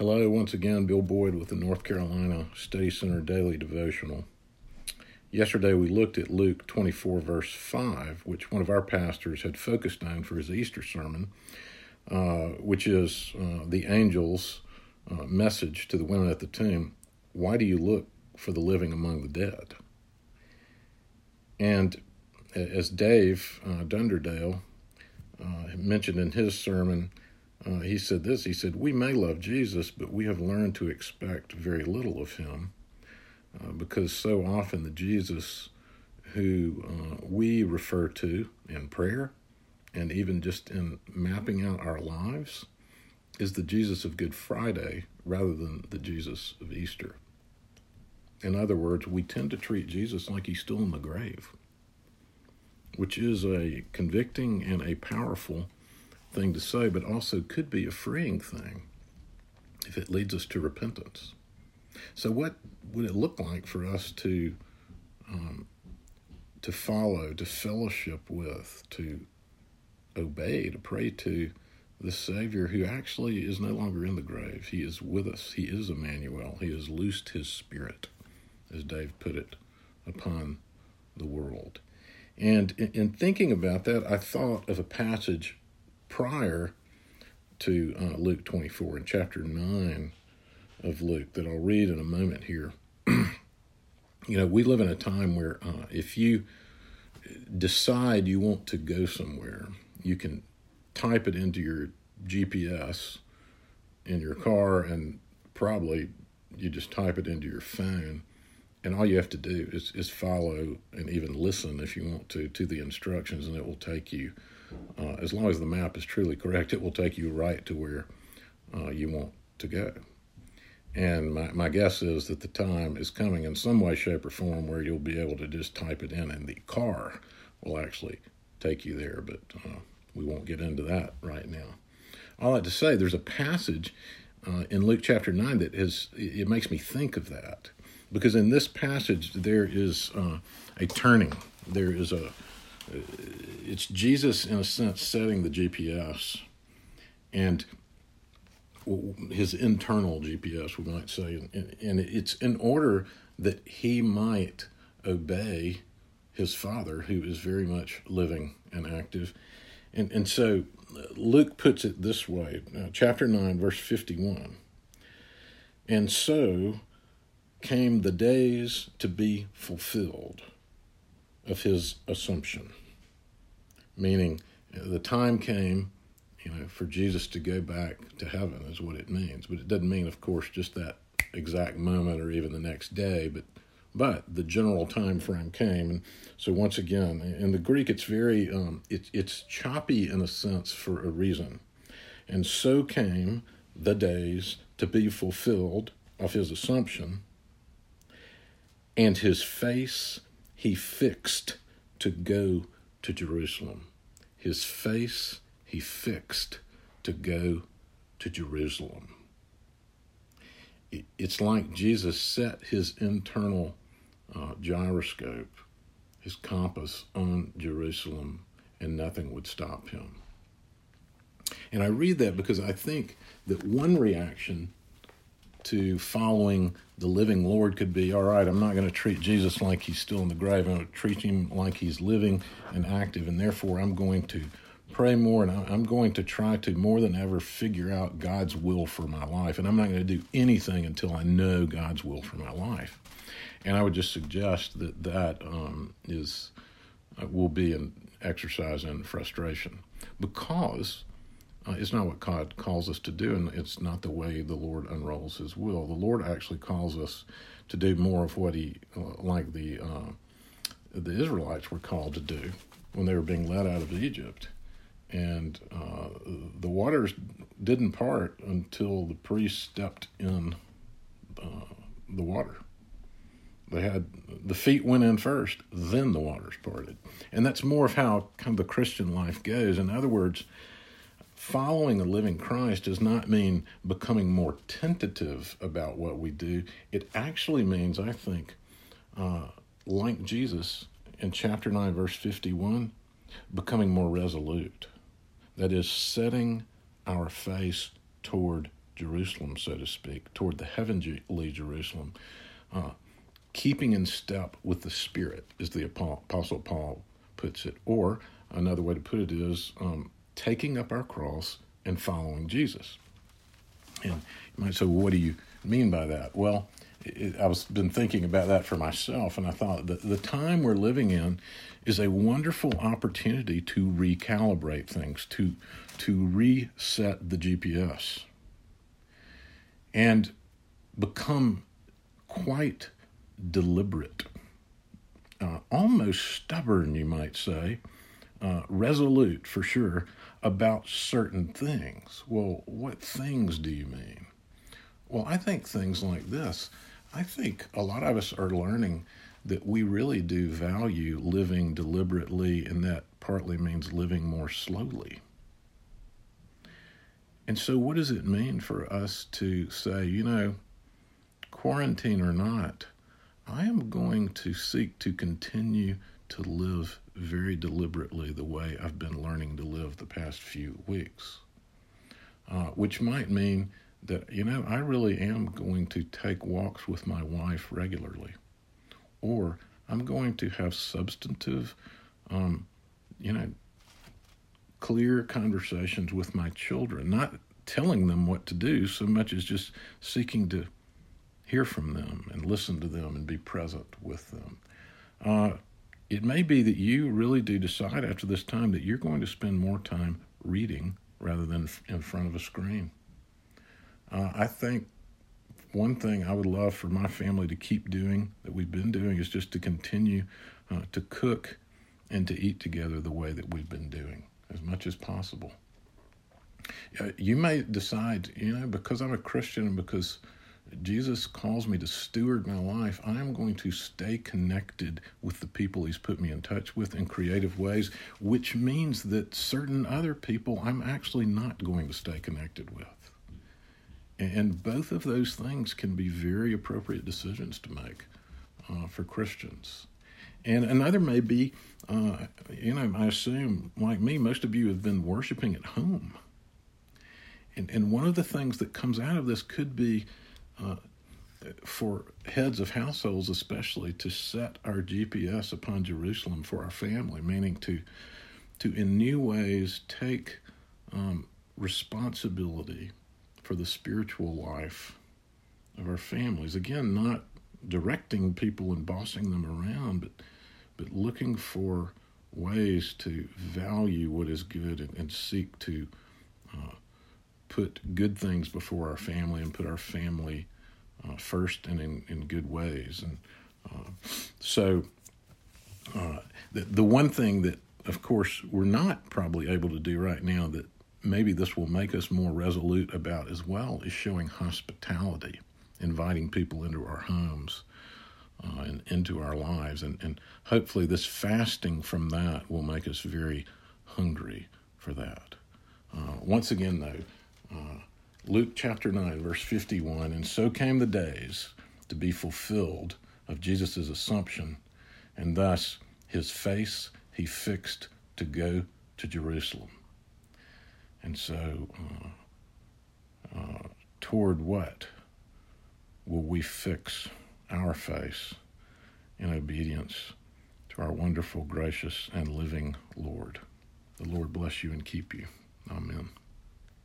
Hello, once again, Bill Boyd with the North Carolina Study Center Daily Devotional. Yesterday we looked at Luke 24, verse 5, which one of our pastors had focused on for his Easter sermon, uh, which is uh, the angel's uh, message to the women at the tomb Why do you look for the living among the dead? And as Dave uh, Dunderdale uh, mentioned in his sermon, uh, he said this he said, We may love Jesus, but we have learned to expect very little of him uh, because so often the Jesus who uh, we refer to in prayer and even just in mapping out our lives is the Jesus of Good Friday rather than the Jesus of Easter. In other words, we tend to treat Jesus like he's still in the grave, which is a convicting and a powerful thing to say, but also could be a freeing thing if it leads us to repentance. So, what would it look like for us to um, to follow, to fellowship with, to obey, to pray to the Savior who actually is no longer in the grave? He is with us. He is Emmanuel. He has loosed His Spirit, as Dave put it, upon the world. And in, in thinking about that, I thought of a passage prior to uh, Luke 24 in chapter 9 of Luke that I'll read in a moment here. you know, we live in a time where uh, if you decide you want to go somewhere, you can type it into your GPS in your car, and probably you just type it into your phone. And all you have to do is, is follow and even listen if you want to to the instructions, and it will take you, uh, as long as the map is truly correct, it will take you right to where uh, you want to go. And my, my guess is that the time is coming in some way, shape, or form where you'll be able to just type it in, and the car will actually take you there. But uh, we won't get into that right now. All that to say, there's a passage uh, in Luke chapter 9 that is, it makes me think of that. Because in this passage, there is uh, a turning. There is a, it's Jesus, in a sense, setting the GPS. And his internal GPS, we might say, and, it's in order that he might obey his father, who is very much living and active. And, and so Luke puts it this way uh, chapter 9, verse 51. And so came the days to be fulfilled of his assumption, meaning the time came you know, for Jesus to go back to heaven is what it means. But it doesn't mean, of course, just that exact moment or even the next day, but but the general time frame came. And so once again, in the Greek, it's very um, it, it's choppy in a sense for a reason. And so came the days to be fulfilled of his assumption, and his face he fixed to go to Jerusalem. His face he fixed to go to Jerusalem. It's like Jesus set his internal uh, gyroscope, his compass on Jerusalem, and nothing would stop him. And I read that because I think that one reaction to following the living Lord could be all right, I'm not going to treat Jesus like he's still in the grave. I'm going to treat him like he's living and active, and therefore I'm going to pray more and I'm going to try to more than ever figure out God's will for my life. And I'm not going to do anything until I know God's will for my life. And I would just suggest that that um, is uh, will be an exercise in frustration because uh, it's not what God calls us to do, and it's not the way the Lord unrolls His will. The Lord actually calls us to do more of what He, uh, like the uh, the Israelites were called to do when they were being led out of Egypt and uh, the waters didn't part until the priest stepped in uh, the water. They had the feet went in first, then the waters parted, and that's more of how kind of the Christian life goes. In other words, following a living Christ does not mean becoming more tentative about what we do. It actually means, I think, uh, like Jesus in chapter nine, verse fifty-one, becoming more resolute that is setting our face toward Jerusalem, so to speak, toward the heavenly Jerusalem, uh, keeping in step with the Spirit, as the Apostle Paul puts it. Or another way to put it is um, taking up our cross and following Jesus. And you might say, well, what do you mean by that? Well, it, I was been thinking about that for myself, and I thought that the time we're living in is a wonderful opportunity to recalibrate things, to to reset the GPS, and become quite deliberate, uh, almost stubborn, you might say, uh, resolute for sure about certain things. Well, what things do you mean? Well, I think things like this. I think a lot of us are learning that we really do value living deliberately, and that partly means living more slowly. And so, what does it mean for us to say, you know, quarantine or not, I am going to seek to continue to live very deliberately the way I've been learning to live the past few weeks. Uh, which might mean that, you know, I really am going to take walks with my wife regularly. Or I'm going to have substantive, um, you know, clear conversations with my children, not telling them what to do so much as just seeking to hear from them and listen to them and be present with them. Uh, it may be that you really do decide after this time that you're going to spend more time reading rather than in front of a screen. Uh, I think one thing I would love for my family to keep doing that we've been doing is just to continue uh, to cook and to eat together the way that we've been doing as much as possible. Uh, you may decide, you know, because I'm a Christian and because Jesus calls me to steward my life, I am going to stay connected with the people He's put me in touch with in creative ways, which means that certain other people I'm actually not going to stay connected with. And both of those things can be very appropriate decisions to make uh, for Christians. And another may be, uh, you know, I assume, like me, most of you have been worshiping at home. And, and one of the things that comes out of this could be uh, for heads of households, especially, to set our GPS upon Jerusalem for our family, meaning to, to in new ways take um, responsibility for the spiritual life of our families. Again, not directing people and bossing them around, but but looking for ways to value what is good and, and seek to uh, put good things before our family and put our family uh, first and in, in good ways. And uh, so, uh, the, the one thing that, of course, we're not probably able to do right now that maybe this will make us more resolute about as well is showing hospitality, inviting people into our homes. Uh, and into our lives. And, and hopefully, this fasting from that will make us very hungry for that. Uh, once again, though, uh, Luke chapter 9, verse 51 And so came the days to be fulfilled of Jesus' assumption, and thus his face he fixed to go to Jerusalem. And so, uh, uh, toward what will we fix our face in obedience to our wonderful, gracious, and living Lord? The Lord bless you and keep you. Amen.